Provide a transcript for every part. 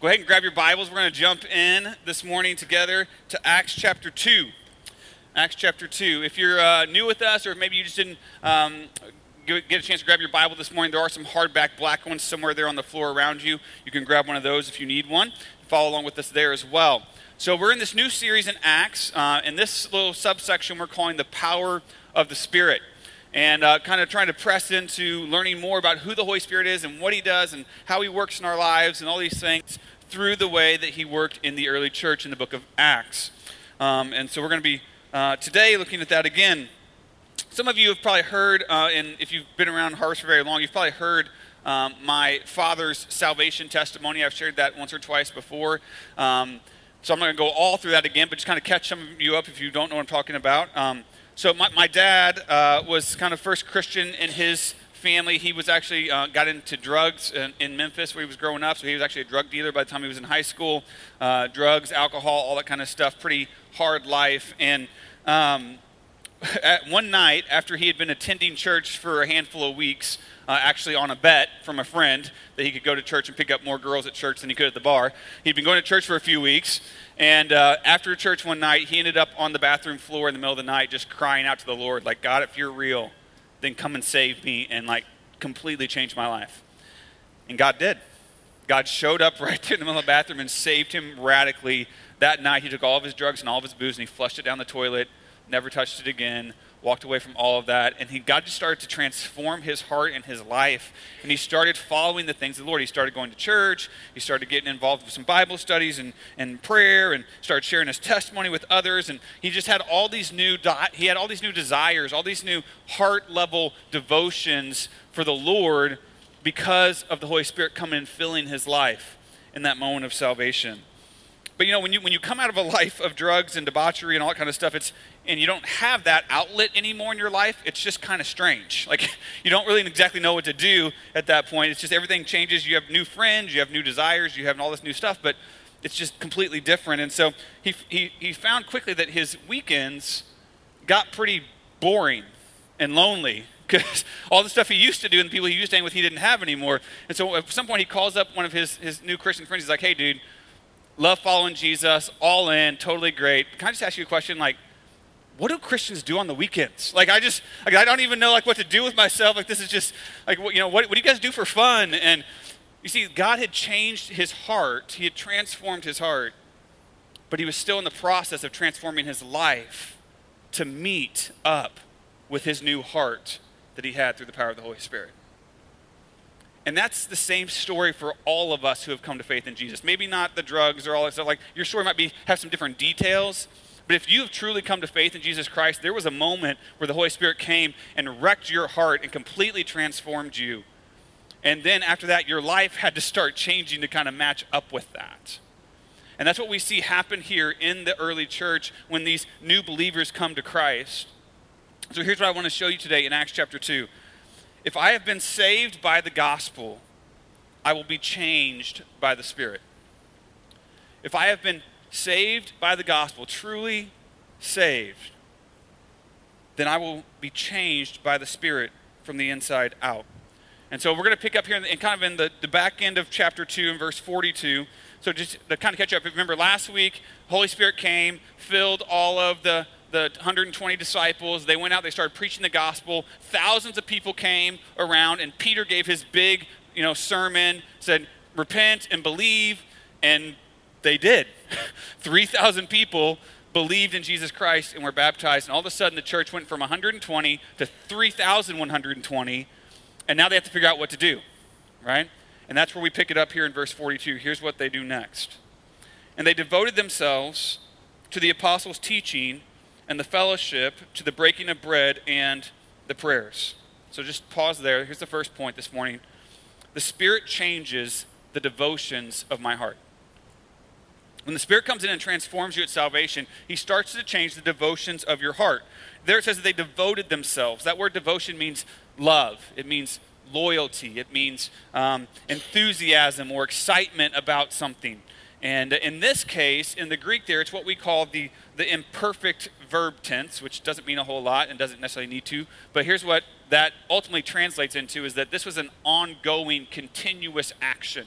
go ahead and grab your Bibles. We're going to jump in this morning together to Acts chapter 2. Acts chapter 2. If you're uh, new with us, or maybe you just didn't um, get a chance to grab your Bible this morning, there are some hardback black ones somewhere there on the floor around you. You can grab one of those if you need one. Follow along with us there as well. So, we're in this new series in Acts. Uh, in this little subsection, we're calling the power of the Spirit and uh, kind of trying to press into learning more about who the Holy Spirit is and what He does and how He works in our lives and all these things through the way that He worked in the early church in the book of Acts. Um, and so we're going to be uh, today looking at that again. Some of you have probably heard, uh, and if you've been around Harvest for very long, you've probably heard um, my father's salvation testimony. I've shared that once or twice before. Um, so I'm not going to go all through that again, but just kind of catch some of you up if you don't know what I'm talking about. Um, so my, my dad uh, was kind of first Christian in his family. He was actually uh, got into drugs in, in, Memphis where he was growing up. So he was actually a drug dealer by the time he was in high school. Uh, drugs, alcohol, all that kind of stuff. Pretty hard life. And um, one night after he had been attending church for a handful of weeks, uh, actually on a bet from a friend that he could go to church and pick up more girls at church than he could at the bar. He'd been going to church for a few weeks, and uh, after church one night, he ended up on the bathroom floor in the middle of the night just crying out to the Lord, like, God, if you're real, then come and save me and like completely change my life. And God did. God showed up right there in the middle of the bathroom and saved him radically. That night, he took all of his drugs and all of his booze and he flushed it down the toilet, never touched it again, walked away from all of that, and he, God just started to transform his heart and his life. And he started following the things of the Lord. He started going to church, he started getting involved with some Bible studies and, and prayer, and started sharing his testimony with others. And he just had all these new he had all these new desires, all these new heart level devotions for the Lord because of the Holy Spirit coming and filling his life in that moment of salvation. But you know, when you when you come out of a life of drugs and debauchery and all that kind of stuff, it's and you don't have that outlet anymore in your life, it's just kind of strange. Like you don't really exactly know what to do at that point. It's just everything changes. You have new friends, you have new desires, you have all this new stuff, but it's just completely different. And so he he he found quickly that his weekends got pretty boring and lonely because all the stuff he used to do and the people he used to hang with he didn't have anymore. And so at some point he calls up one of his, his new Christian friends. He's like, hey, dude, love following Jesus, all in, totally great. Can I just ask you a question? Like, what do Christians do on the weekends? Like, I just, like, I don't even know like what to do with myself. Like, this is just like, what, you know, what, what do you guys do for fun? And you see, God had changed his heart. He had transformed his heart, but he was still in the process of transforming his life to meet up with his new heart that he had through the power of the Holy Spirit. And that's the same story for all of us who have come to faith in Jesus. Maybe not the drugs or all that stuff. Like your story might be have some different details, but if you have truly come to faith in Jesus Christ, there was a moment where the Holy Spirit came and wrecked your heart and completely transformed you. And then after that, your life had to start changing to kind of match up with that. And that's what we see happen here in the early church when these new believers come to Christ. So here's what I want to show you today in Acts chapter 2. If I have been saved by the gospel, I will be changed by the Spirit. If I have been saved by the gospel, truly saved, then I will be changed by the Spirit from the inside out. And so we're going to pick up here in, kind of in the, the back end of chapter 2 and verse 42. So just to kind of catch up, remember last week, Holy Spirit came, filled all of the the 120 disciples. They went out, they started preaching the gospel. Thousands of people came around, and Peter gave his big, you know, sermon, said, repent and believe, and they did. 3,000 people believed in Jesus Christ and were baptized, and all of a sudden the church went from 120 to 3,120, and now they have to figure out what to do, right? And that's where we pick it up here in verse 42. Here's what they do next. And they devoted themselves to the apostles' teaching and the fellowship to the breaking of bread and the prayers. So just pause there. Here's the first point this morning. The Spirit changes the devotions of my heart. When the Spirit comes in and transforms you at salvation, He starts to change the devotions of your heart. There it says that they devoted themselves. That word devotion means love, it means loyalty, it means um, enthusiasm or excitement about something. And in this case, in the Greek there, it's what we call the, the imperfect verb tense, which doesn't mean a whole lot and doesn't necessarily need to. But here's what that ultimately translates into is that this was an ongoing, continuous action.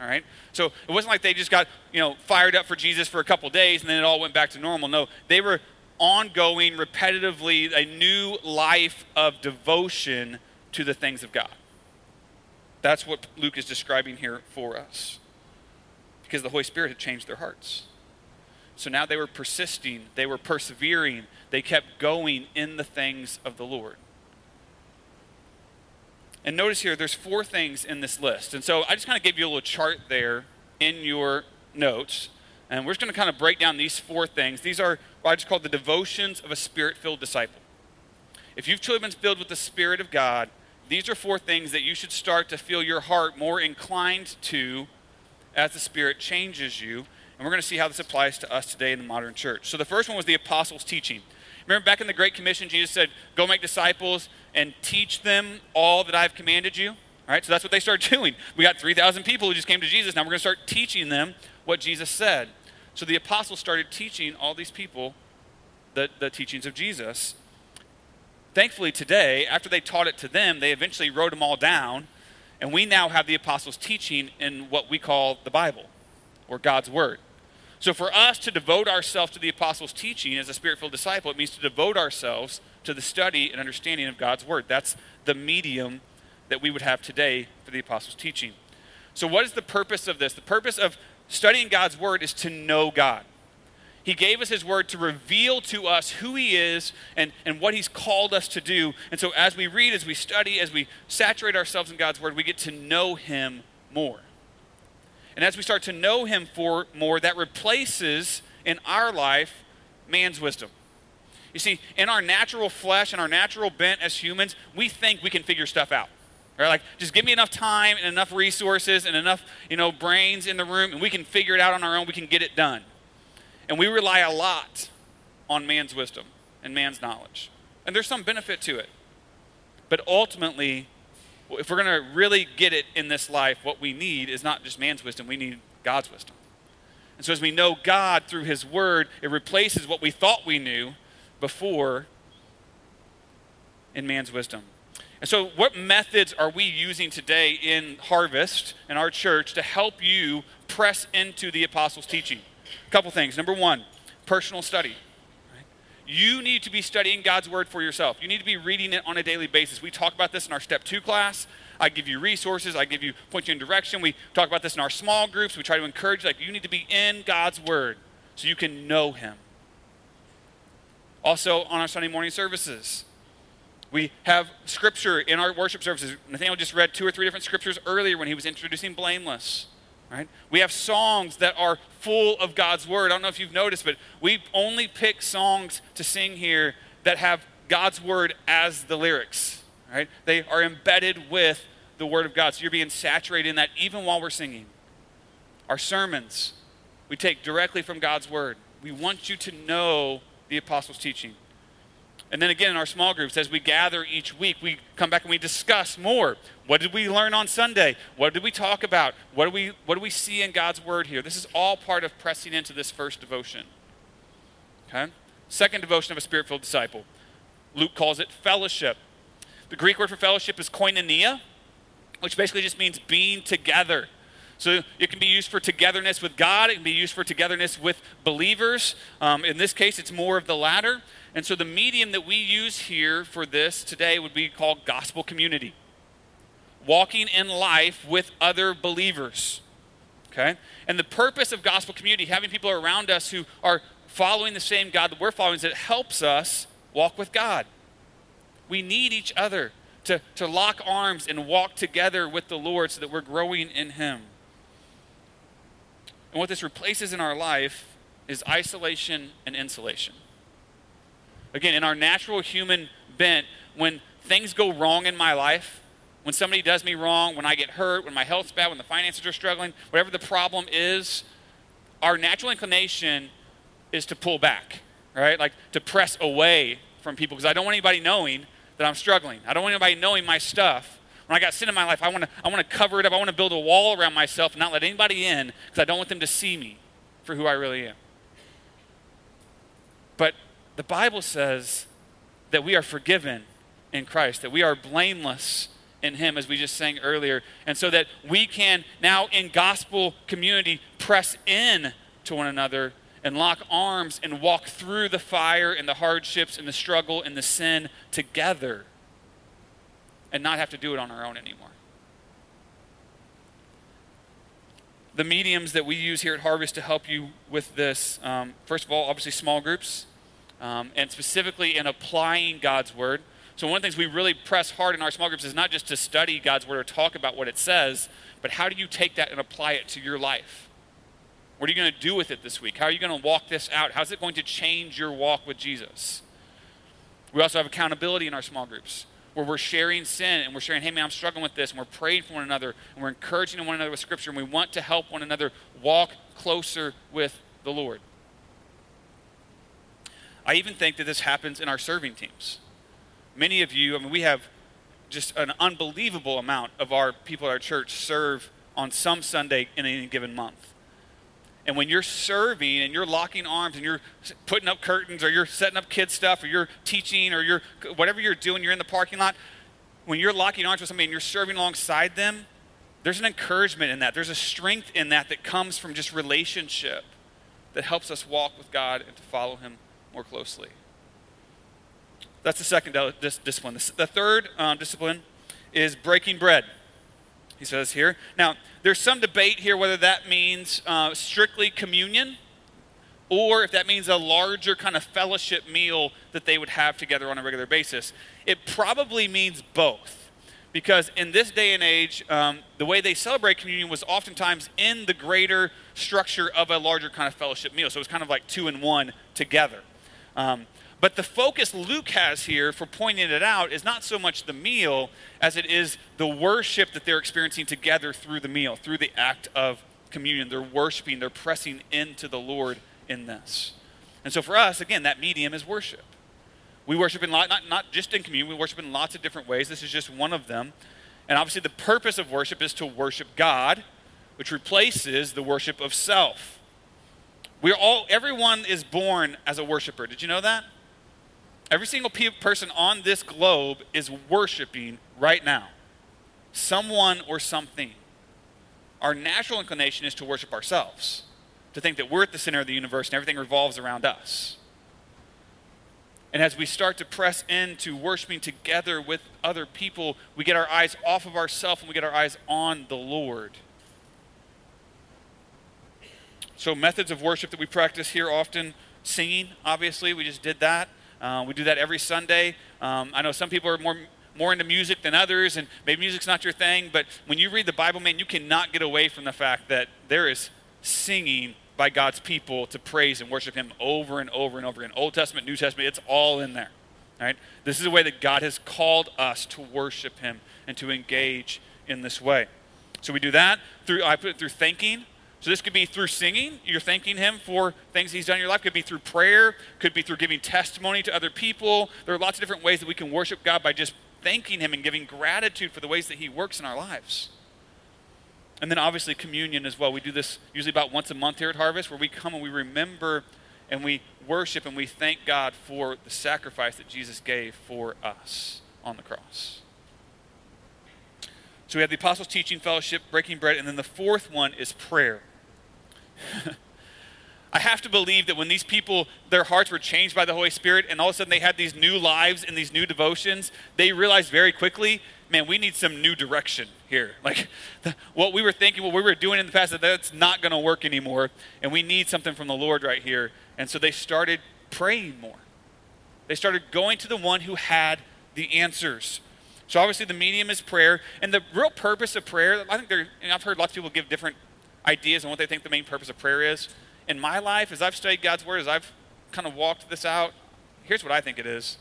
All right? So it wasn't like they just got, you know, fired up for Jesus for a couple days and then it all went back to normal. No, they were ongoing, repetitively, a new life of devotion to the things of God. That's what Luke is describing here for us. Because the Holy Spirit had changed their hearts. So now they were persisting, they were persevering, they kept going in the things of the Lord. And notice here, there's four things in this list. And so I just kind of gave you a little chart there in your notes. And we're just going to kind of break down these four things. These are what I just call the devotions of a spirit filled disciple. If you've truly been filled with the Spirit of God, these are four things that you should start to feel your heart more inclined to as the Spirit changes you. And we're going to see how this applies to us today in the modern church. So the first one was the apostles' teaching. Remember back in the Great Commission, Jesus said, Go make disciples and teach them all that I've commanded you. All right, so that's what they started doing. We got 3,000 people who just came to Jesus. Now we're going to start teaching them what Jesus said. So the apostles started teaching all these people the, the teachings of Jesus. Thankfully, today, after they taught it to them, they eventually wrote them all down. And we now have the apostles' teaching in what we call the Bible or God's Word. So, for us to devote ourselves to the apostles' teaching as a spirit filled disciple, it means to devote ourselves to the study and understanding of God's word. That's the medium that we would have today for the apostles' teaching. So, what is the purpose of this? The purpose of studying God's word is to know God. He gave us His Word to reveal to us who He is and, and what He's called us to do. And so, as we read, as we study, as we saturate ourselves in God's Word, we get to know Him more. And as we start to know Him for more, that replaces in our life man's wisdom. You see, in our natural flesh and our natural bent as humans, we think we can figure stuff out. Right? Like, just give me enough time and enough resources and enough, you know, brains in the room, and we can figure it out on our own. We can get it done. And we rely a lot on man's wisdom and man's knowledge. And there's some benefit to it. But ultimately, if we're going to really get it in this life, what we need is not just man's wisdom, we need God's wisdom. And so as we know God through His Word, it replaces what we thought we knew before in man's wisdom. And so, what methods are we using today in Harvest in our church to help you press into the apostles' teaching? A couple things. Number one, personal study. You need to be studying God's word for yourself. You need to be reading it on a daily basis. We talk about this in our step two class. I give you resources. I give you point you in direction. We talk about this in our small groups. We try to encourage like you need to be in God's word so you can know Him. Also on our Sunday morning services, we have scripture in our worship services. Nathaniel just read two or three different scriptures earlier when he was introducing blameless. Right? We have songs that are full of God's word. I don't know if you've noticed, but we only pick songs to sing here that have God's word as the lyrics. Right? They are embedded with the word of God. So you're being saturated in that even while we're singing. Our sermons, we take directly from God's word. We want you to know the apostles' teaching. And then again, in our small groups, as we gather each week, we come back and we discuss more. What did we learn on Sunday? What did we talk about? What do we, what do we see in God's Word here? This is all part of pressing into this first devotion. Okay? Second devotion of a spirit filled disciple. Luke calls it fellowship. The Greek word for fellowship is koinonia, which basically just means being together. So it can be used for togetherness with God, it can be used for togetherness with believers. Um, in this case, it's more of the latter. And so the medium that we use here for this today would be called gospel community. Walking in life with other believers. Okay? And the purpose of gospel community, having people around us who are following the same God that we're following, is that it helps us walk with God. We need each other to, to lock arms and walk together with the Lord so that we're growing in Him. And what this replaces in our life is isolation and insulation. Again, in our natural human bent, when things go wrong in my life, when somebody does me wrong, when I get hurt, when my health's bad, when the finances are struggling, whatever the problem is, our natural inclination is to pull back, right? Like to press away from people because I don't want anybody knowing that I'm struggling. I don't want anybody knowing my stuff. When I got sin in my life, I want to I want to cover it up. I want to build a wall around myself and not let anybody in because I don't want them to see me for who I really am. But the Bible says that we are forgiven in Christ, that we are blameless in Him, as we just sang earlier, and so that we can now in gospel community press in to one another and lock arms and walk through the fire and the hardships and the struggle and the sin together and not have to do it on our own anymore. The mediums that we use here at Harvest to help you with this, um, first of all, obviously small groups, um, and specifically in applying God's Word. So, one of the things we really press hard in our small groups is not just to study God's Word or talk about what it says, but how do you take that and apply it to your life? What are you going to do with it this week? How are you going to walk this out? How's it going to change your walk with Jesus? We also have accountability in our small groups where we're sharing sin and we're sharing, hey man, I'm struggling with this, and we're praying for one another, and we're encouraging one another with Scripture, and we want to help one another walk closer with the Lord. I even think that this happens in our serving teams. Many of you, I mean, we have just an unbelievable amount of our people at our church serve on some Sunday in any given month. And when you're serving and you're locking arms and you're putting up curtains or you're setting up kid stuff or you're teaching or you're whatever you're doing, you're in the parking lot, when you're locking arms with somebody and you're serving alongside them, there's an encouragement in that. There's a strength in that that comes from just relationship that helps us walk with God and to follow Him more closely. That's the second discipline. The third um, discipline is breaking bread he says here. Now, there's some debate here whether that means uh, strictly communion or if that means a larger kind of fellowship meal that they would have together on a regular basis. It probably means both. Because in this day and age, um, the way they celebrate communion was oftentimes in the greater structure of a larger kind of fellowship meal. So it was kind of like two and one together. Um, but the focus Luke has here for pointing it out is not so much the meal as it is the worship that they're experiencing together through the meal, through the act of communion. They're worshiping, they're pressing into the Lord in this. And so for us, again, that medium is worship. We worship in lot, not, not just in communion, we worship in lots of different ways. This is just one of them. And obviously, the purpose of worship is to worship God, which replaces the worship of self. We're all, everyone is born as a worshiper. Did you know that? Every single person on this globe is worshiping right now someone or something. Our natural inclination is to worship ourselves, to think that we're at the center of the universe and everything revolves around us. And as we start to press into worshiping together with other people, we get our eyes off of ourselves and we get our eyes on the Lord. So, methods of worship that we practice here often singing, obviously, we just did that. Uh, we do that every Sunday. Um, I know some people are more more into music than others, and maybe music's not your thing. But when you read the Bible, man, you cannot get away from the fact that there is singing by God's people to praise and worship Him over and over and over again. Old Testament, New Testament, it's all in there. Right? This is a way that God has called us to worship Him and to engage in this way. So we do that through I put it through thanking. So this could be through singing. You're thanking him for things he's done in your life. Could be through prayer. Could be through giving testimony to other people. There are lots of different ways that we can worship God by just thanking him and giving gratitude for the ways that he works in our lives. And then obviously communion as well. We do this usually about once a month here at Harvest where we come and we remember and we worship and we thank God for the sacrifice that Jesus gave for us on the cross. So we have the apostles' teaching, fellowship, breaking bread, and then the fourth one is prayer. I have to believe that when these people, their hearts were changed by the Holy Spirit, and all of a sudden they had these new lives and these new devotions, they realized very quickly, man, we need some new direction here. Like the, what we were thinking, what we were doing in the past, that's not going to work anymore, and we need something from the Lord right here. And so they started praying more. They started going to the one who had the answers. So obviously the medium is prayer, and the real purpose of prayer, I think there, I've heard lots of people give different ideas on what they think the main purpose of prayer is. In my life, as I've studied God's Word, as I've kind of walked this out, here's what I think it is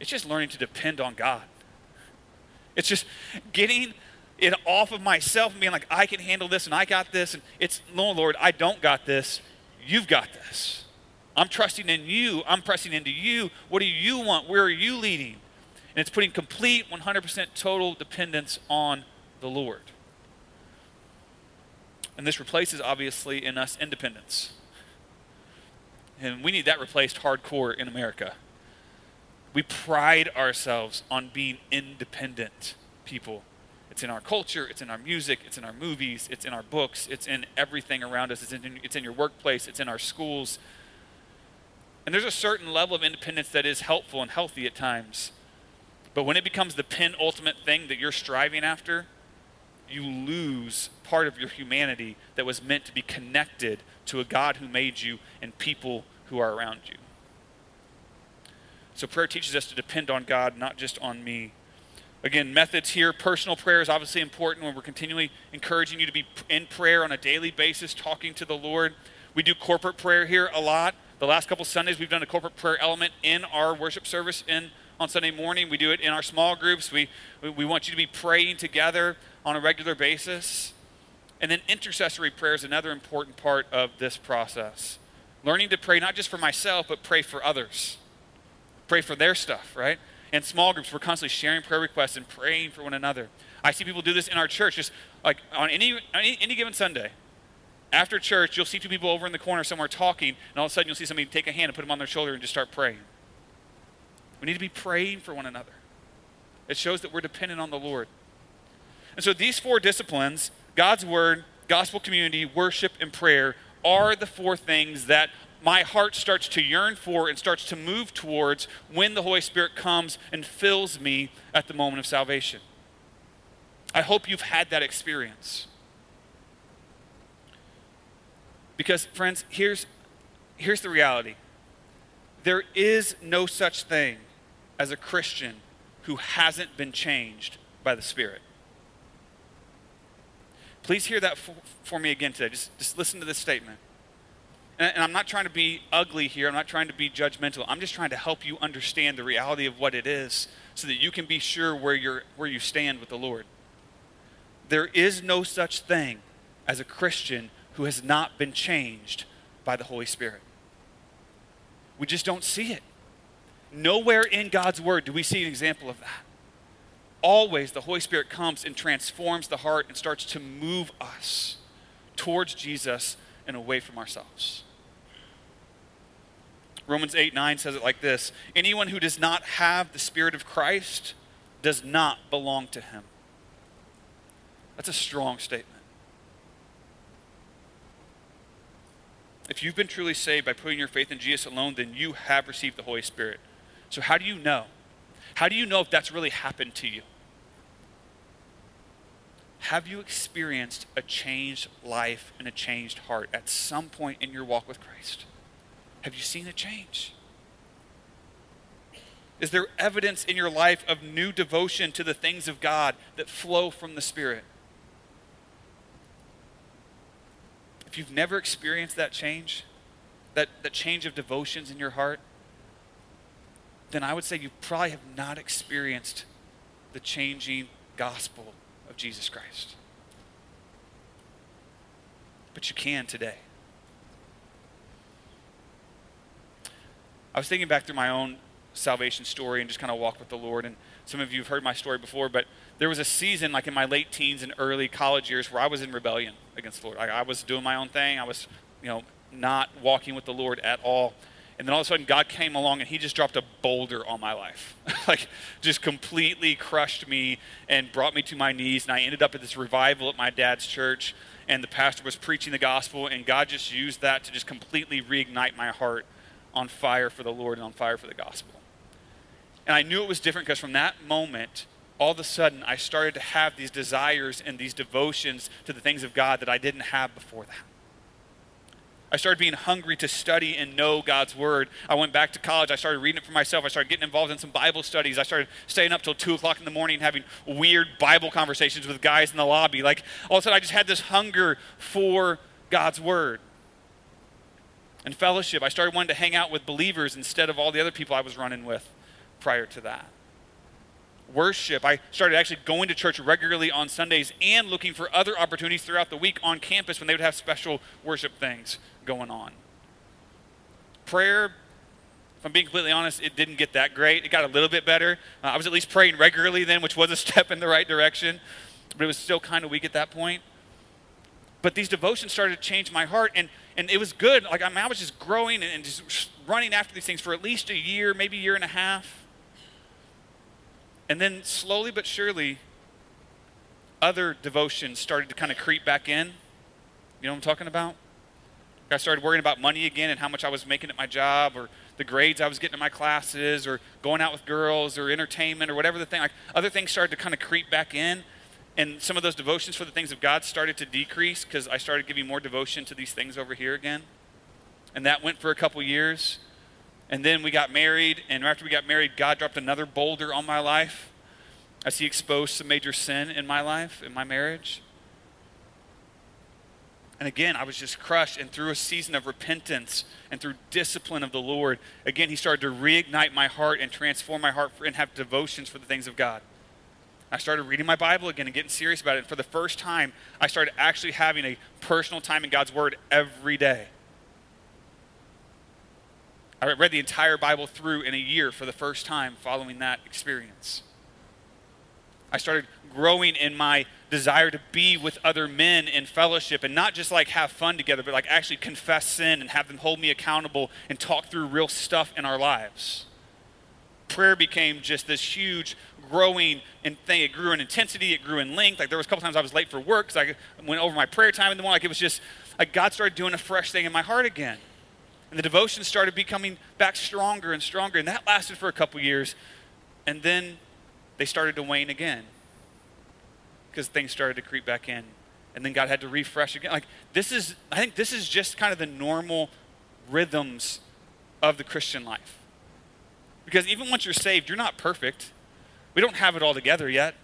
it's just learning to depend on God. It's just getting it off of myself and being like, I can handle this and I got this. And it's, no, Lord, I don't got this. You've got this. I'm trusting in you. I'm pressing into you. What do you want? Where are you leading? And it's putting complete 100% total dependence on the Lord. And this replaces, obviously, in us independence. And we need that replaced hardcore in America. We pride ourselves on being independent people It's in our culture, it's in our music, it's in our movies, it's in our books, it's in everything around us, it's in, it's in your workplace, it's in our schools. And there's a certain level of independence that is helpful and healthy at times. But when it becomes the penultimate thing that you're striving after, you lose part of your humanity that was meant to be connected to a God who made you and people who are around you. So prayer teaches us to depend on God, not just on me. Again, methods here. Personal prayer is obviously important when we're continually encouraging you to be in prayer on a daily basis, talking to the Lord. We do corporate prayer here a lot. The last couple Sundays, we've done a corporate prayer element in our worship service in on Sunday morning. We do it in our small groups. We, we want you to be praying together on a regular basis. And then intercessory prayer is another important part of this process. Learning to pray not just for myself, but pray for others. Pray for their stuff, right? In small groups, we're constantly sharing prayer requests and praying for one another. I see people do this in our church, just like on any, any, any given Sunday. After church, you'll see two people over in the corner somewhere talking, and all of a sudden you'll see somebody take a hand and put them on their shoulder and just start praying. We need to be praying for one another. It shows that we're dependent on the Lord. And so these four disciplines God's Word, gospel community, worship, and prayer are the four things that my heart starts to yearn for and starts to move towards when the Holy Spirit comes and fills me at the moment of salvation. I hope you've had that experience. Because, friends, here's, here's the reality there is no such thing as a Christian who hasn't been changed by the Spirit. Please hear that for, for me again today. Just, just listen to this statement. And, and I'm not trying to be ugly here, I'm not trying to be judgmental. I'm just trying to help you understand the reality of what it is so that you can be sure where, you're, where you stand with the Lord. There is no such thing as a Christian who has not been changed by the Holy Spirit. We just don't see it. Nowhere in God's Word do we see an example of that. Always the Holy Spirit comes and transforms the heart and starts to move us towards Jesus and away from ourselves. Romans 8 9 says it like this Anyone who does not have the Spirit of Christ does not belong to him. That's a strong statement. If you've been truly saved by putting your faith in Jesus alone, then you have received the Holy Spirit. So, how do you know? How do you know if that's really happened to you? Have you experienced a changed life and a changed heart at some point in your walk with Christ? Have you seen a change? Is there evidence in your life of new devotion to the things of God that flow from the Spirit? If you've never experienced that change, that, that change of devotions in your heart, then I would say you probably have not experienced the changing gospel of Jesus Christ. But you can today. I was thinking back through my own salvation story and just kind of walk with the Lord. And some of you have heard my story before, but there was a season, like in my late teens and early college years, where I was in rebellion against the Lord. I, I was doing my own thing. I was, you know, not walking with the Lord at all. And then all of a sudden, God came along and He just dropped a boulder on my life. like, just completely crushed me and brought me to my knees. And I ended up at this revival at my dad's church. And the pastor was preaching the gospel. And God just used that to just completely reignite my heart on fire for the Lord and on fire for the gospel. And I knew it was different because from that moment, all of a sudden, I started to have these desires and these devotions to the things of God that I didn't have before that. I started being hungry to study and know God's word. I went back to college. I started reading it for myself. I started getting involved in some Bible studies. I started staying up till 2 o'clock in the morning having weird Bible conversations with guys in the lobby. Like, all of a sudden, I just had this hunger for God's word. And fellowship. I started wanting to hang out with believers instead of all the other people I was running with prior to that worship. I started actually going to church regularly on Sundays and looking for other opportunities throughout the week on campus when they would have special worship things going on. Prayer, if I'm being completely honest, it didn't get that great. It got a little bit better. Uh, I was at least praying regularly then, which was a step in the right direction, but it was still kind of weak at that point. But these devotions started to change my heart, and, and it was good. Like, I, mean, I was just growing and, and just running after these things for at least a year, maybe a year and a half. And then slowly but surely, other devotions started to kind of creep back in. You know what I'm talking about? I started worrying about money again and how much I was making at my job or the grades I was getting in my classes or going out with girls or entertainment or whatever the thing. Like other things started to kind of creep back in. And some of those devotions for the things of God started to decrease because I started giving more devotion to these things over here again. And that went for a couple years. And then we got married. And after we got married, God dropped another boulder on my life as He exposed some major sin in my life, in my marriage. And again, I was just crushed. And through a season of repentance and through discipline of the Lord, again, He started to reignite my heart and transform my heart for, and have devotions for the things of God. I started reading my Bible again and getting serious about it. And for the first time, I started actually having a personal time in God's Word every day. I read the entire Bible through in a year for the first time following that experience. I started growing in my desire to be with other men in fellowship and not just like have fun together, but like actually confess sin and have them hold me accountable and talk through real stuff in our lives. Prayer became just this huge growing and thing. It grew in intensity, it grew in length. Like there was a couple times I was late for work because I went over my prayer time in the morning. Like it was just like God started doing a fresh thing in my heart again. And the devotion started becoming back stronger and stronger. And that lasted for a couple years. And then they started to wane again because things started to creep back in. And then God had to refresh again. Like, this is, I think this is just kind of the normal rhythms of the Christian life. Because even once you're saved, you're not perfect. We don't have it all together yet.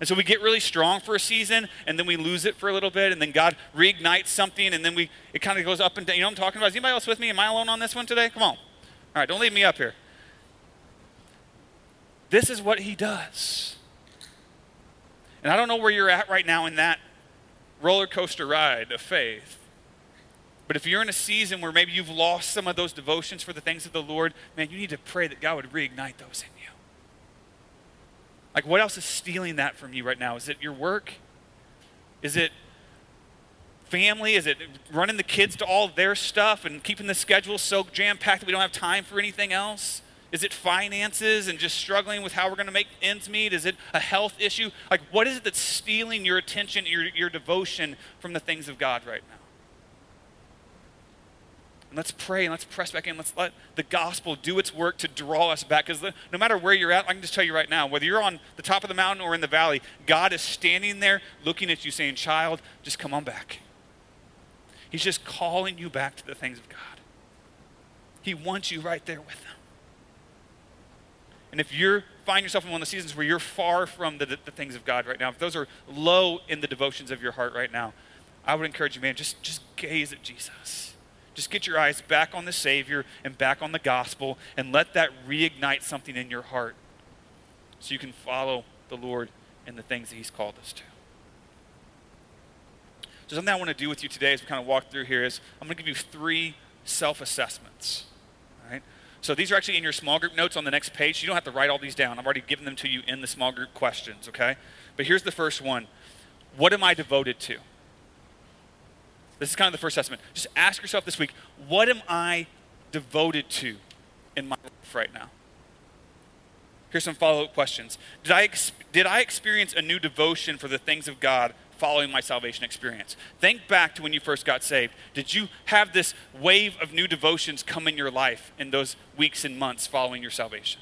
And so we get really strong for a season, and then we lose it for a little bit, and then God reignites something, and then we it kind of goes up and down. You know what I'm talking about? Is anybody else with me? Am I alone on this one today? Come on. All right, don't leave me up here. This is what he does. And I don't know where you're at right now in that roller coaster ride of faith. But if you're in a season where maybe you've lost some of those devotions for the things of the Lord, man, you need to pray that God would reignite those in you. Like, what else is stealing that from you right now? Is it your work? Is it family? Is it running the kids to all their stuff and keeping the schedule so jam packed that we don't have time for anything else? Is it finances and just struggling with how we're going to make ends meet? Is it a health issue? Like, what is it that's stealing your attention, your, your devotion from the things of God right now? And let's pray and let's press back in. Let's let the gospel do its work to draw us back. Because no matter where you're at, I can just tell you right now, whether you're on the top of the mountain or in the valley, God is standing there looking at you saying, Child, just come on back. He's just calling you back to the things of God. He wants you right there with Him. And if you find yourself in one of the seasons where you're far from the, the, things of God right now, if those are low in the devotions of your heart right now, I would encourage you, man, just, just gaze at Jesus. Just get your eyes back on the Savior and back on the gospel and let that reignite something in your heart so you can follow the Lord and the things that He's called us to. So, something I want to do with you today as we kind of walk through here is I'm going to give you three self assessments. So these are actually in your small group notes on the next page. You don't have to write all these down. I've already given them to you in the small group questions, okay? But here's the first one What am I devoted to? This is kind of the first assessment. Just ask yourself this week what am I devoted to in my life right now? Here's some follow up questions. Did I, did I experience a new devotion for the things of God following my salvation experience. Think back to when you first got saved. Did you have this wave of new devotions come in your life in those weeks and months following your salvation?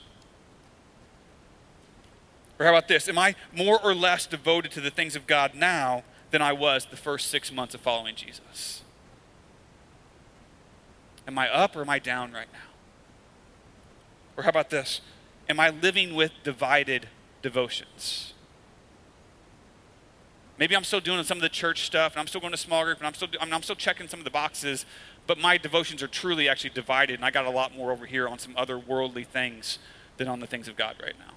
Or how about this? Am I more or less devoted to the things of God now than I was the first six months of following Jesus? Am I up or am I down right now? Or how about this? Am I living with divided devotions? Maybe I'm still doing some of the church stuff, and I'm still going to small group, and I'm still, I I'm still checking some of the boxes, but my devotions are truly actually divided, and I got a lot more over here on some other worldly things than on the things of God right now.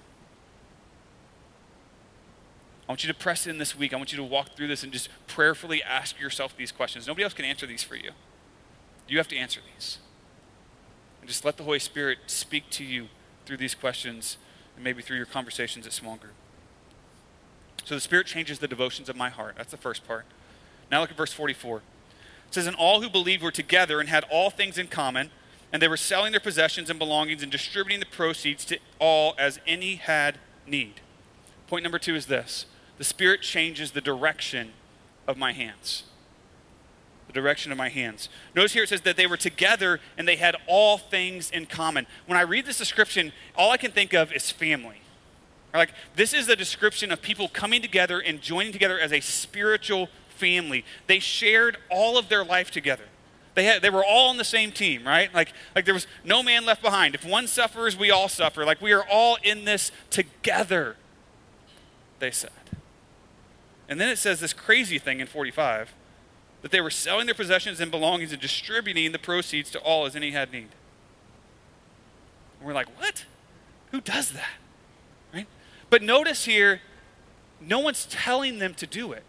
I want you to press in this week. I want you to walk through this and just prayerfully ask yourself these questions. Nobody else can answer these for you. You have to answer these. And just let the Holy Spirit speak to you through these questions and maybe through your conversations at small group. So the Spirit changes the devotions of my heart. That's the first part. Now look at verse 44. It says, And all who believed were together and had all things in common, and they were selling their possessions and belongings and distributing the proceeds to all as any had need. Point number two is this the Spirit changes the direction of my hands. The direction of my hands. Notice here it says that they were together and they had all things in common. When I read this description, all I can think of is family. Like, this is the description of people coming together and joining together as a spiritual family. They shared all of their life together. They, had, they were all on the same team, right? Like, like there was no man left behind. If one suffers, we all suffer. Like we are all in this together, they said. And then it says this crazy thing in 45 that they were selling their possessions and belongings and distributing the proceeds to all as any had need. And we're like, what? Who does that? But notice here, no one's telling them to do it.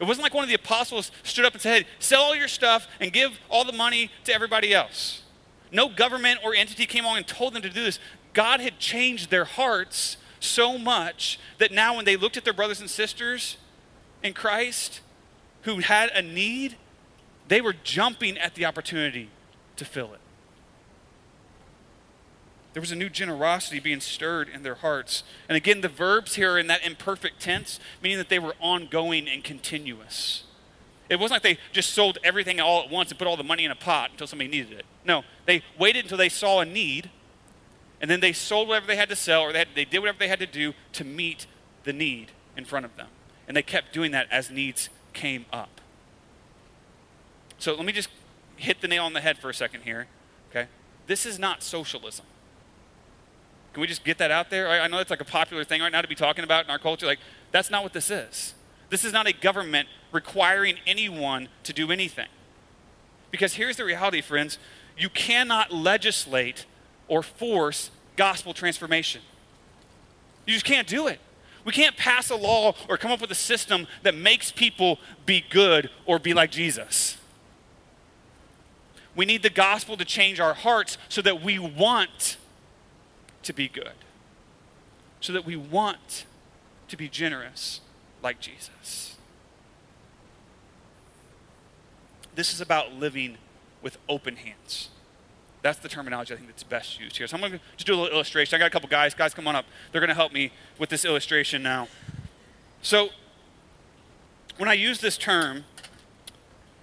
It wasn't like one of the apostles stood up and said, hey, sell all your stuff and give all the money to everybody else. No government or entity came along and told them to do this. God had changed their hearts so much that now when they looked at their brothers and sisters in Christ who had a need, they were jumping at the opportunity to fill it. There was a new generosity being stirred in their hearts. And again, the verbs here are in that imperfect tense, meaning that they were ongoing and continuous. It wasn't like they just sold everything all at once and put all the money in a pot until somebody needed it. No, they waited until they saw a need, and then they sold whatever they had to sell, or they, had, they did whatever they had to do to meet the need in front of them. And they kept doing that as needs came up. So let me just hit the nail on the head for a second here. Okay? This is not socialism. Can we just get that out there? I know it's like a popular thing right now to be talking about in our culture. Like, that's not what this is. This is not a government requiring anyone to do anything. Because here's the reality, friends you cannot legislate or force gospel transformation. You just can't do it. We can't pass a law or come up with a system that makes people be good or be like Jesus. We need the gospel to change our hearts so that we want to be good, so that we want to be generous like Jesus. This is about living with open hands. That's the terminology I think that's best used here. So I'm going to just do a little illustration. I got a couple guys. Guys, come on up. They're going to help me with this illustration now. So when I use this term,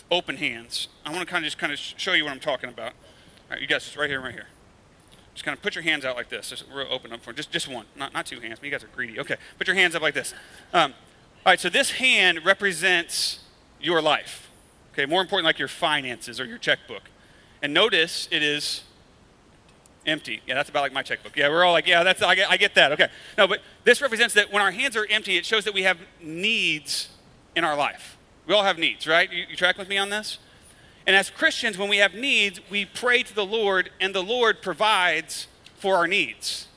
open hands, I want to kind of just kind of show you what I'm talking about. All right, you guys, right here, right here. Just kind of put your hands out like this. Just real open up for just just one, not not two hands. You guys are greedy. Okay, put your hands up like this. Um, all right, so this hand represents your life. Okay, more important, like your finances or your checkbook. And notice it is empty. Yeah, that's about like my checkbook. Yeah, we're all like, yeah, that's I get, I get that. Okay, no, but this represents that when our hands are empty, it shows that we have needs in our life. We all have needs, right? You, you track with me on this? And as Christians, when we have needs, we pray to the Lord, and the Lord provides for our needs,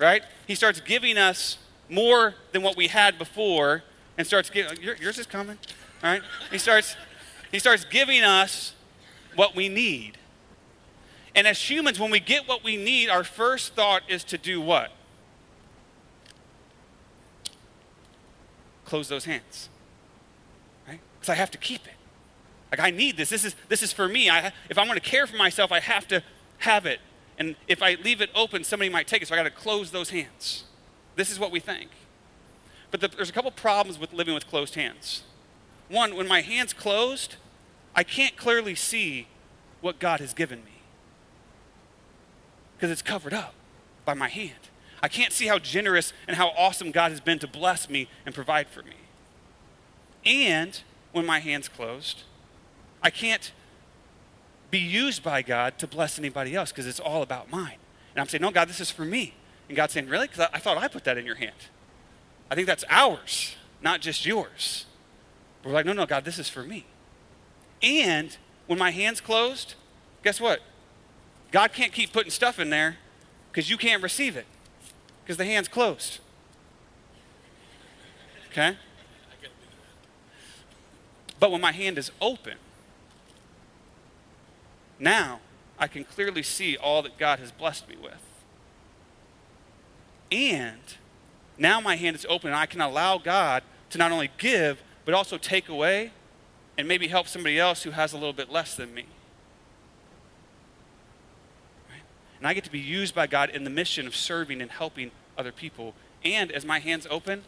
right? He starts giving us more than what we had before, and starts giving. Yours is coming, all right? He starts, he starts giving us what we need. And as humans, when we get what we need, our first thought is to do what? Close those hands, right? Because I have to keep it. Like, I need this. This is, this is for me. I, if I'm going to care for myself, I have to have it. And if I leave it open, somebody might take it. So I got to close those hands. This is what we think. But the, there's a couple problems with living with closed hands. One, when my hand's closed, I can't clearly see what God has given me because it's covered up by my hand. I can't see how generous and how awesome God has been to bless me and provide for me. And when my hand's closed, I can't be used by God to bless anybody else because it's all about mine. And I'm saying, no, God, this is for me. And God's saying, really? Because I, I, thought I put that in your hand. I think that's ours, not just yours. But we're like, no, no, God, this is for me. And when my hand's closed, guess what? God can't keep putting stuff in there because you can't receive it because the hand's closed. Okay? But when my hand is open, now I can clearly see all that God has blessed me with. And now my hand is open and I can allow God to not only give, but also take away and maybe help somebody else who has a little bit less than me. Right? And I get to be used by God in the mission of serving and helping other people. And as my hands open,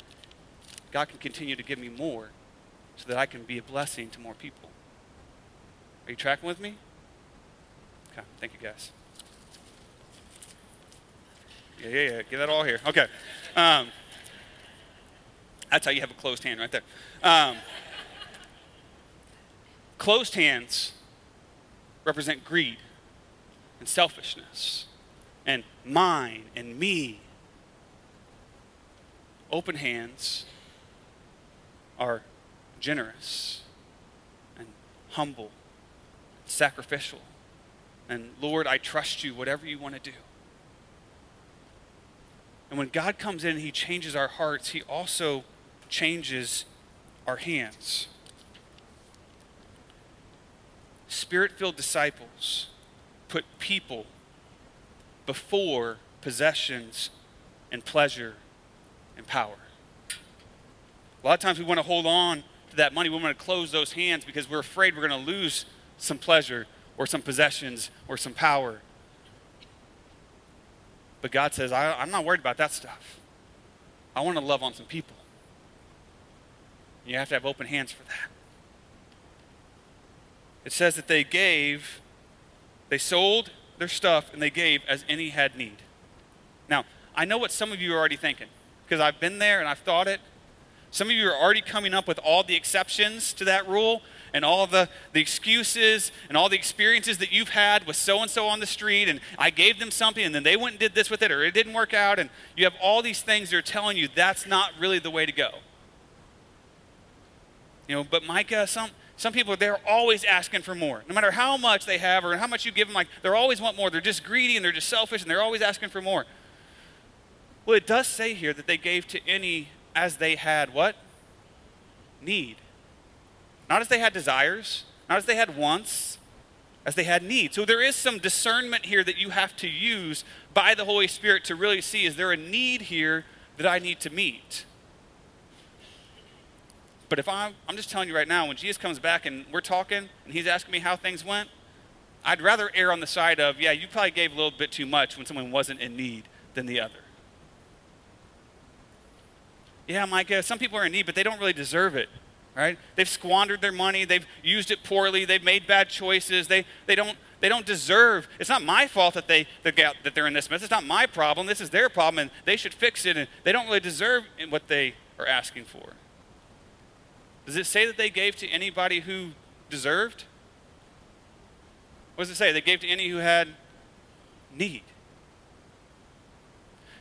God can continue to give me more so that I can be a blessing to more people. Are you tracking with me? Okay, thank you guys. Yeah, yeah, yeah. Get that all here. Okay. Um, that's how you have a closed hand right there. Um, closed hands represent greed and selfishness and mine and me. Open hands are generous and humble, sacrificial. And Lord, I trust you, whatever you want to do. And when God comes in He changes our hearts, He also changes our hands. Spirit filled disciples put people before possessions and pleasure and power. A lot of times we want to hold on to that money. We want to close those hands because we're afraid we're going to lose some pleasure or some possessions or some power. But God says, I, am not worried about that stuff. I want to love on some people. You have to have open hands for that. It says that they gave, they sold their stuff and they gave as any had need. Now, I know what some of you are already thinking because I've been there and I've thought it. Some of you are already coming up with all the exceptions to that rule and all the, the excuses and all the experiences that you've had with so and so on the street, and I gave them something, and then they went and did this with it, or it didn't work out, and you have all these things that are telling you that's not really the way to go. You know, but Micah, some, some people, they're always asking for more. No matter how much they have or how much you give them, like, they're always want more. They're just greedy and they're just selfish and they're always asking for more. Well, it does say here that they gave to any as they had what? Need. Not as they had desires, not as they had wants, as they had need. So there is some discernment here that you have to use by the Holy Spirit to really see is there a need here that I need to meet? But if I'm, I'm just telling you right now, when Jesus comes back and we're talking and he's asking me how things went, I'd rather err on the side of, yeah, you probably gave a little bit too much when someone wasn't in need than the other. Yeah, Micah, some people are in need, but they don't really deserve it right? They've squandered their money, they've used it poorly, they've made bad choices, they, they, don't, they don't deserve. It's not my fault that, they, that they're in this mess. It's not my problem. This is their problem, and they should fix it, and they don't really deserve what they are asking for. Does it say that they gave to anybody who deserved? What does it say? They gave to any who had need.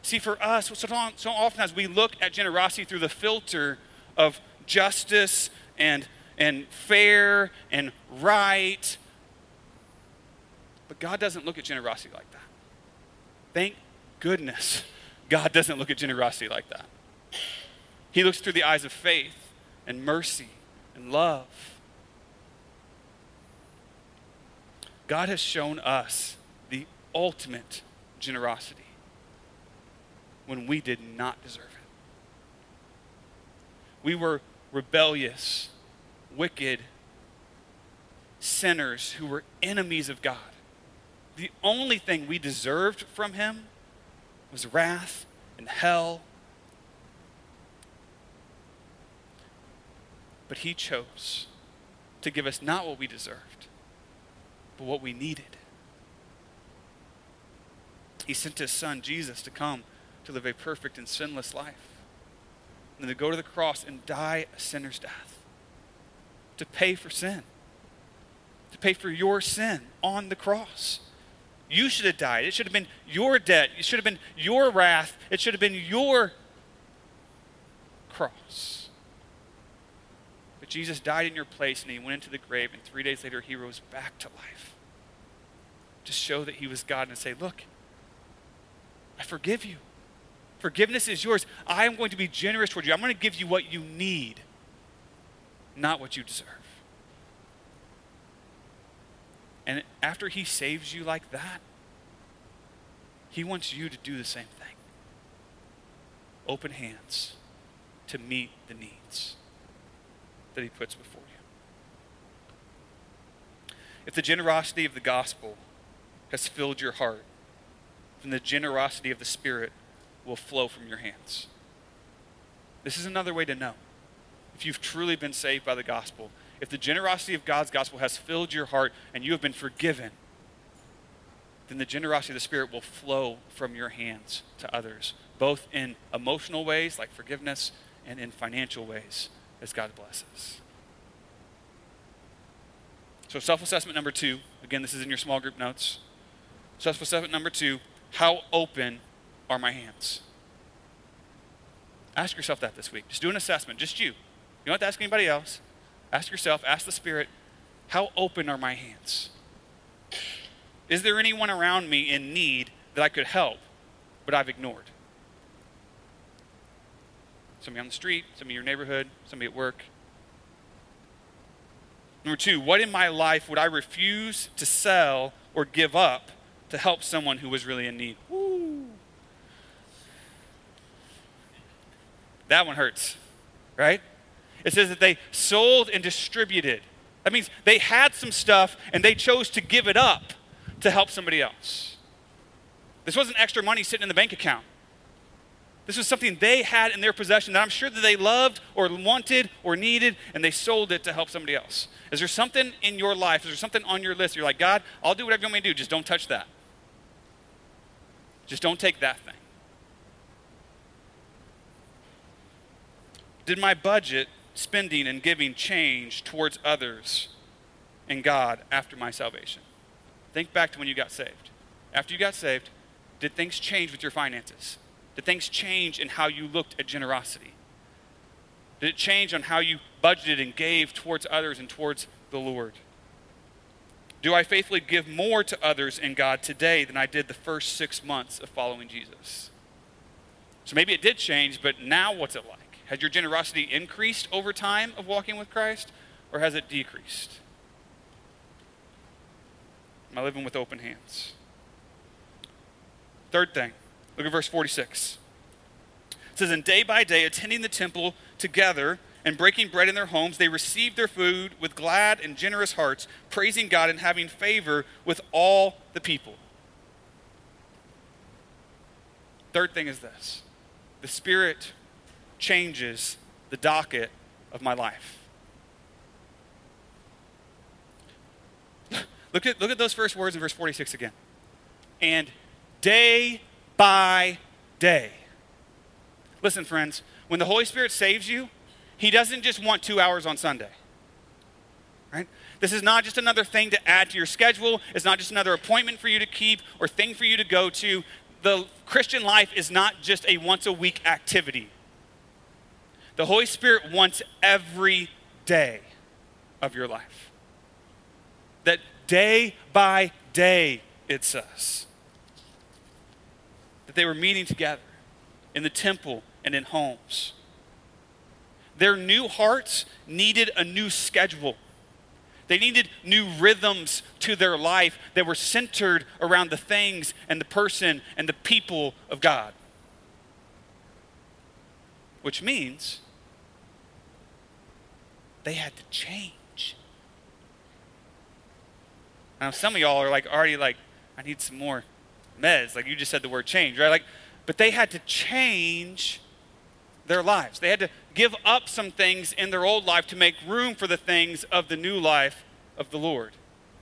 See, for us, so, so often as we look at generosity through the filter of justice and, and fair and right. But God doesn't look at generosity like that. Thank goodness God doesn't look at generosity like that. He looks through the eyes of faith and mercy and love. God has shown us the ultimate generosity when we did not deserve it. We were rebellious, wicked sinners who were enemies of God. The only thing we deserved from him was wrath and hell. But he chose to give us not what we deserved, but what we needed. He sent his son, Jesus, to come to live a perfect and sinless life and to go to the cross and die a sinner's death, to pay for sin, to pay for your sin on the cross. You should have died. It should have been your debt. It should have been your wrath. It should have been your cross. But Jesus died in your place and he went into the grave, and three days later he rose back to life to show that he was God and to say, Look, I forgive you. Forgiveness is yours. I am going to be generous toward you. I'm going to give you what you need, not what you deserve. And after he saves you like that, he wants you to do the same thing. Open hands to meet the needs that he puts before you. If the generosity of the gospel has filled your heart, then the generosity of the Spirit will flow from your hands. This is another way to know if you've truly been saved by the gospel. If the generosity of God's gospel has filled your heart and you have been forgiven, then the generosity of the Spirit will flow from your hands to others, both in emotional ways like forgiveness and in financial ways as God blesses. So, self assessment number two again, this is in your small group notes. Self assessment number two how open are my hands? Ask yourself that this week. Just do an assessment, just you. You don't have to ask anybody else. Ask yourself, ask the Spirit, how open are my hands? Is there anyone around me in need that I could help, but I've ignored? Somebody on the street, somebody in your neighborhood, somebody at work. Number two, what in my life would I refuse to sell or give up to help someone who was really in need? Woo. That one hurts, right? It says that they sold and distributed. That means they had some stuff and they chose to give it up to help somebody else. This wasn't extra money sitting in the bank account. This was something they had in their possession that I'm sure that they loved or wanted or needed, and they sold it to help somebody else. Is there something in your life, is there something on your list? You're like, God, I'll do whatever you want me to do, just don't touch that. Just don't take that thing. Did my budget, spending, and giving change towards others and God after my salvation? Think back to when you got saved. After you got saved, did things change with your finances? Did things change in how you looked at generosity? Did it change on how you budgeted and gave towards others and towards the Lord? Do I faithfully give more to others and God today than I did the first six months of following Jesus? So maybe it did change, but now what's it like? Has your generosity increased over time of walking with Christ, or has it decreased? Am I living with open hands? Third thing, look at verse 46. It says, And day by day, attending the temple together and breaking bread in their homes, they received their food with glad and generous hearts, praising God and having favor with all the people. Third thing is this the Spirit changes the docket of my life. Look at, look at those first words in verse 46 again. And day by day. Listen, friends, when the Holy Spirit saves you, He doesn't just want two hours on Sunday. Right? This is not just another thing to add to your schedule. It's not just another appointment for you to keep or thing for you to go to. The Christian life is not just a once a week activity. The Holy Spirit wants every day of your life. That day by day, it says. That they were meeting together in the temple and in homes. Their new hearts needed a new schedule. They needed new rhythms to their life that were centered around the things and the person and the people of God. Which means they had to change. Now, some of y'all are like already like, I need some more meds. Like you just said the word change, right? Like, but they had to change their lives. They had to give up some things in their old life to make room for the things of the new life of the Lord.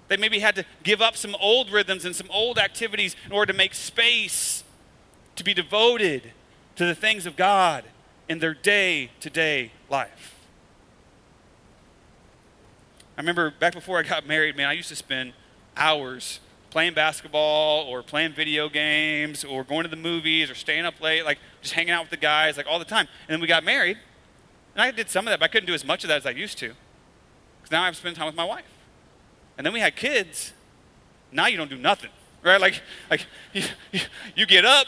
They maybe had to give up some old rhythms and some old activities in order to make space to be devoted to the things of God in their day to day life. I remember back before I got married, man, I used to spend hours playing basketball or playing video games or going to the movies or staying up late, like just hanging out with the guys, like all the time. And then we got married, and I did some of that, but I couldn't do as much of that as I used to. Because now I have to spend time with my wife. And then we had kids. Now you don't do nothing, right? Like, like you, you get up,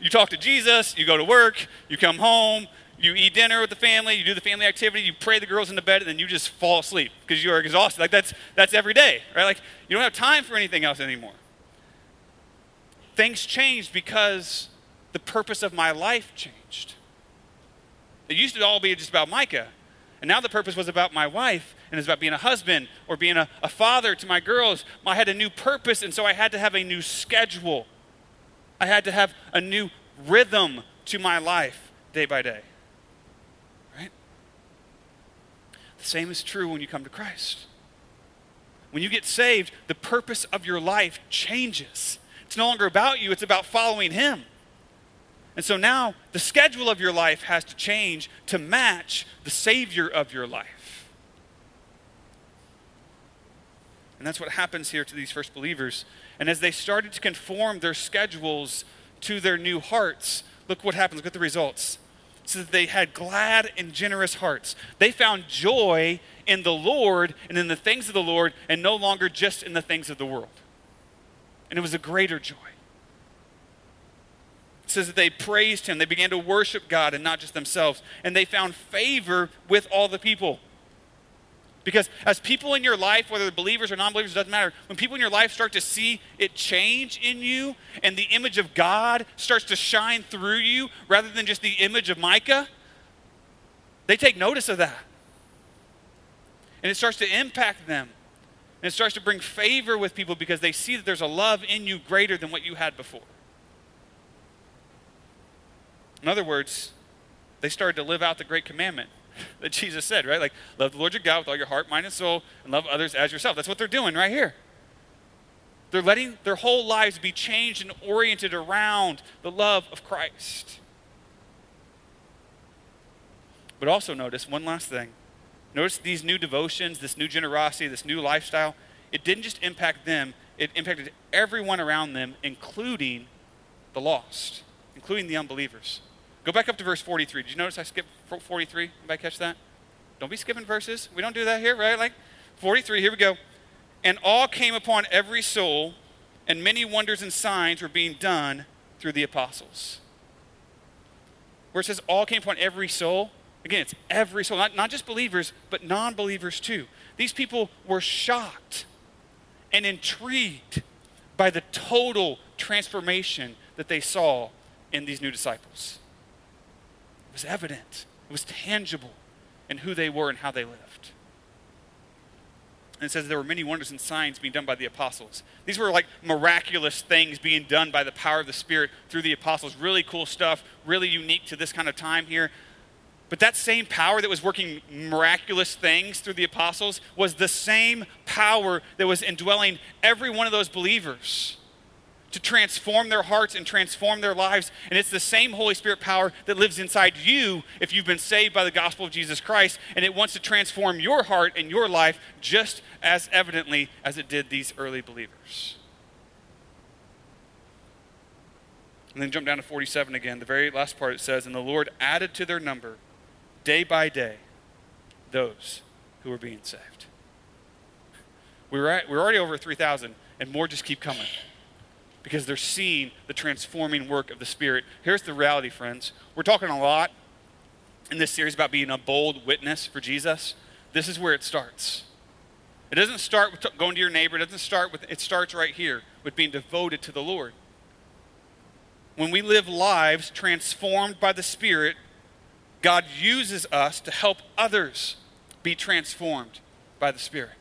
you talk to Jesus, you go to work, you come home, you eat dinner with the family, you do the family activity, you pray the girls into bed, and then you just fall asleep because you are exhausted. Like that's that's every day, right? Like you don't have time for anything else anymore. Things changed because the purpose of my life changed. It used to all be just about Micah. And now the purpose was about my wife, and it's about being a husband or being a, a father to my girls. I had a new purpose, and so I had to have a new schedule. I had to have a new rhythm to my life day by day. The same is true when you come to Christ. When you get saved, the purpose of your life changes. It's no longer about you, it's about following Him. And so now the schedule of your life has to change to match the Savior of your life. And that's what happens here to these first believers. And as they started to conform their schedules to their new hearts, look what happens. Look at the results. So that they had glad and generous hearts. They found joy in the Lord and in the things of the Lord, and no longer just in the things of the world. And it was a greater joy. It says that they praised him. They began to worship God and not just themselves. And they found favor with all the people. Because as people in your life, whether believers or non believers, doesn't matter, when people in your life start to see it change in you and the image of God starts to shine through you rather than just the image of Micah, they take notice of that. And it starts to impact them. And it starts to bring favor with people because they see that there's a love in you greater than what you had before. In other words, they started to live out the great commandment that Jesus said, right? Like, love the Lord your God with all your heart, mind, and soul, and love others as yourself. That's what they're doing right here. They're letting their whole lives be changed and oriented around the love of Christ. But also notice one last thing. Notice these new devotions, this new generosity, this new lifestyle, it didn't just impact them, it impacted everyone around them, including the lost, including the unbelievers. Go back up to verse 43. Did you notice I skipped 43? Anybody catch that? Don't be skipping verses. We don't do that here, right? Like 43, here we go. And all came upon every soul, and many wonders and signs were being done through the apostles. Where it says all came upon every soul, again, it's every soul, not, not just believers, but non believers too. These people were shocked and intrigued by the total transformation that they saw in these new disciples. It was evident, it was tangible in who they were and how they lived. And it says there were many wonders and signs being done by the apostles. These were like miraculous things being done by the power of the Spirit through the apostles. Really cool stuff, really unique to this kind of time here. But that same power that was working miraculous things through the apostles was the same power that was indwelling every one of those believers to transform their hearts and transform their lives. And it's the same Holy Spirit power that lives inside you if you've been saved by the gospel of Jesus Christ. And it wants to transform your heart and your life just as evidently as it did these early believers. And then jump down to 47 again. The very last part it says, And the Lord added to their number day by day those who were being saved. We were, at, we were already over 3,000, and more just keep coming because they're seeing the transforming work of the Spirit. Here's the reality, friends. We're talking a lot in this series about being a bold witness for Jesus. This is where it starts. It doesn't start with going to your neighbor, it doesn't start with, it starts right here with being devoted to the Lord. When we live lives transformed by the Spirit, God uses us to help others be transformed by the Spirit.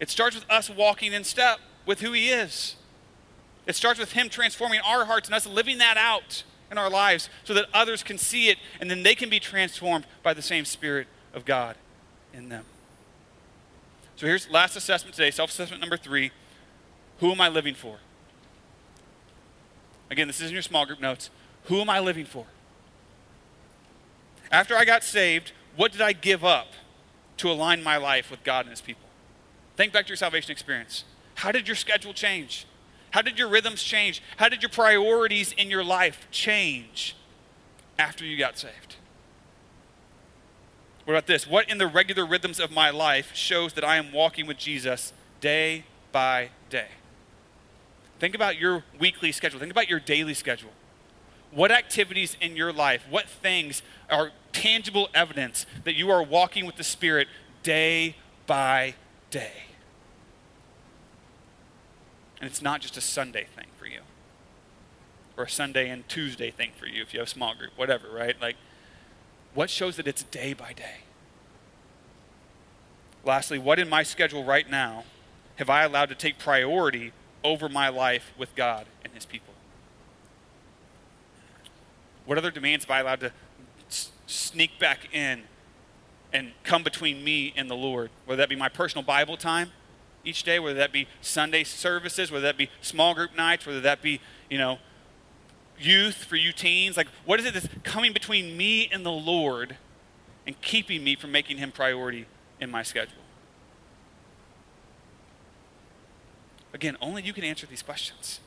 It starts with us walking in step with who He is. It starts with Him transforming our hearts and us living that out in our lives so that others can see it and then they can be transformed by the same Spirit of God in them. So here's last assessment today, self assessment number three. Who am I living for? Again, this is in your small group notes. Who am I living for? After I got saved, what did I give up to align my life with God and His people? Think back to your salvation experience. How did your schedule change? How did your rhythms change? How did your priorities in your life change after you got saved? What about this? What in the regular rhythms of my life shows that I am walking with Jesus day by day? Think about your weekly schedule. Think about your daily schedule. What activities in your life, what things are tangible evidence that you are walking with the Spirit day by day? And it's not just a Sunday thing for you, or a Sunday and Tuesday thing for you if you have a small group, whatever, right? Like, what shows that it's day by day? Lastly, what in my schedule right now have I allowed to take priority over my life with God and His people? What other demands have I allowed to sneak back in and come between me and the Lord, whether that be my personal Bible time each day, whether that be Sunday services, whether that be small group nights, whether that be, you know, youth for you teens. Like, what is it that's coming between me and the Lord and keeping me from making Him priority in my schedule? Again, only you can answer these questions.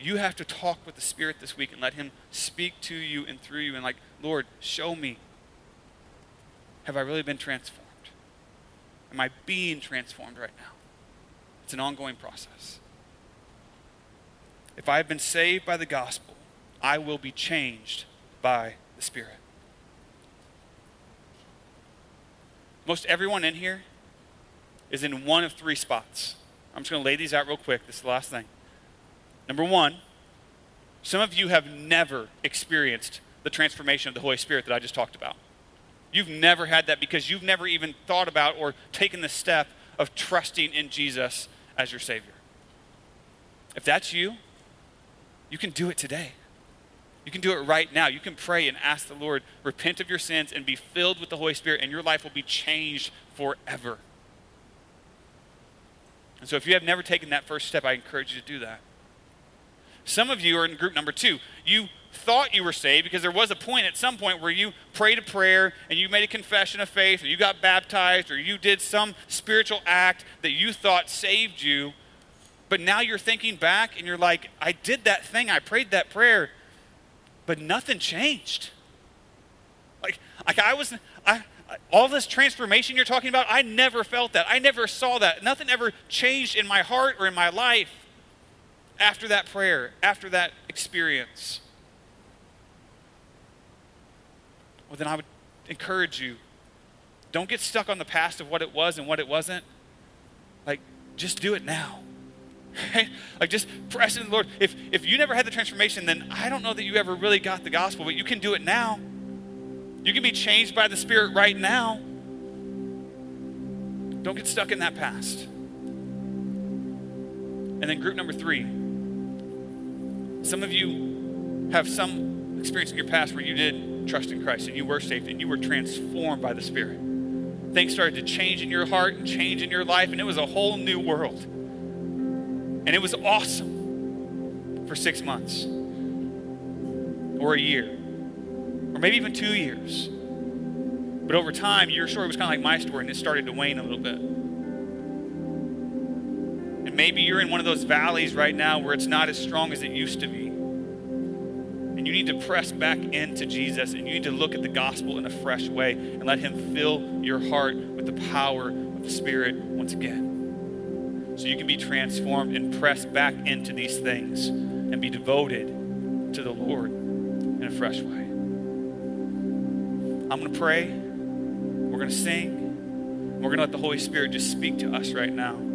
You have to talk with the Spirit this week and let Him speak to you and through you and, like, Lord, show me. Have I really been transformed? Am I being transformed right now? It's an ongoing process. If I have been saved by the gospel, I will be changed by the Spirit. Most everyone in here is in one of three spots. I'm just going to lay these out real quick. This is the last thing. Number one, some of you have never experienced the transformation of the Holy Spirit that I just talked about. You've never had that because you've never even thought about or taken the step of trusting in Jesus as your Savior. If that's you, you can do it today. You can do it right now. You can pray and ask the Lord, repent of your sins and be filled with the Holy Spirit, and your life will be changed forever. And so, if you have never taken that first step, I encourage you to do that. Some of you are in group number two. You thought you were saved because there was a point at some point where you prayed a prayer and you made a confession of faith, or you got baptized, or you did some spiritual act that you thought saved you. But now you're thinking back and you're like, I did that thing, I prayed that prayer, but nothing changed. Like, like I was, I, all this transformation you're talking about, I never felt that. I never saw that. Nothing ever changed in my heart or in my life after that prayer, after that experience. Well, then I would encourage you don't get stuck on the past of what it was and what it wasn't. Like, just do it now. Like just press in the Lord. If if you never had the transformation, then I don't know that you ever really got the gospel, but you can do it now. You can be changed by the Spirit right now. Don't get stuck in that past. And then group number three. Some of you have some experience in your past where you did trust in Christ and you were saved and you were transformed by the Spirit. Things started to change in your heart and change in your life, and it was a whole new world. And it was awesome for six months or a year or maybe even two years. But over time, your story was kind of like my story, and it started to wane a little bit. And maybe you're in one of those valleys right now where it's not as strong as it used to be. And you need to press back into Jesus, and you need to look at the gospel in a fresh way and let Him fill your heart with the power of the Spirit once again so you can be transformed and press back into these things and be devoted to the Lord in a fresh way. I'm going to pray. We're going to sing. We're going to let the Holy Spirit just speak to us right now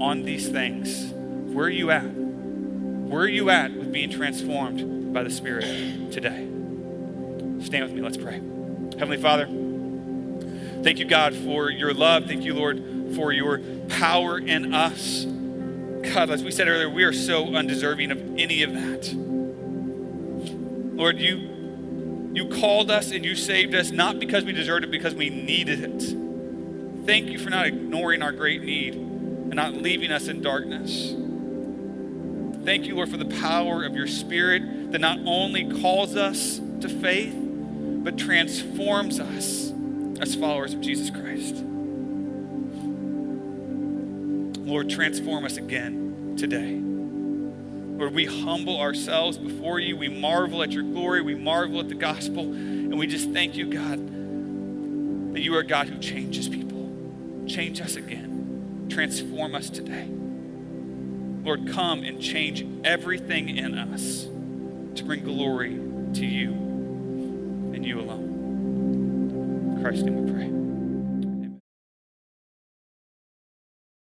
on these things. Where are you at? Where are you at with being transformed by the Spirit today? Stand with me. Let's pray. Heavenly Father, thank you, God, for your love. Thank you, Lord for your power in us. God, as we said earlier, we are so undeserving of any of that. Lord, you you called us and you saved us not because we deserved it, because we needed it. Thank you for not ignoring our great need and not leaving us in darkness. Thank you, Lord, for the power of your Spirit that not only calls us to faith, but transforms us as followers of Jesus Christ. Lord, transform us again today. Lord, we humble ourselves before you. We marvel at your glory. We marvel at the gospel. And we just thank you, God, that you are God who changes people. Change us again. Transform us today. Lord, come and change everything in us to bring glory to you and you alone. In Christ's name we pray.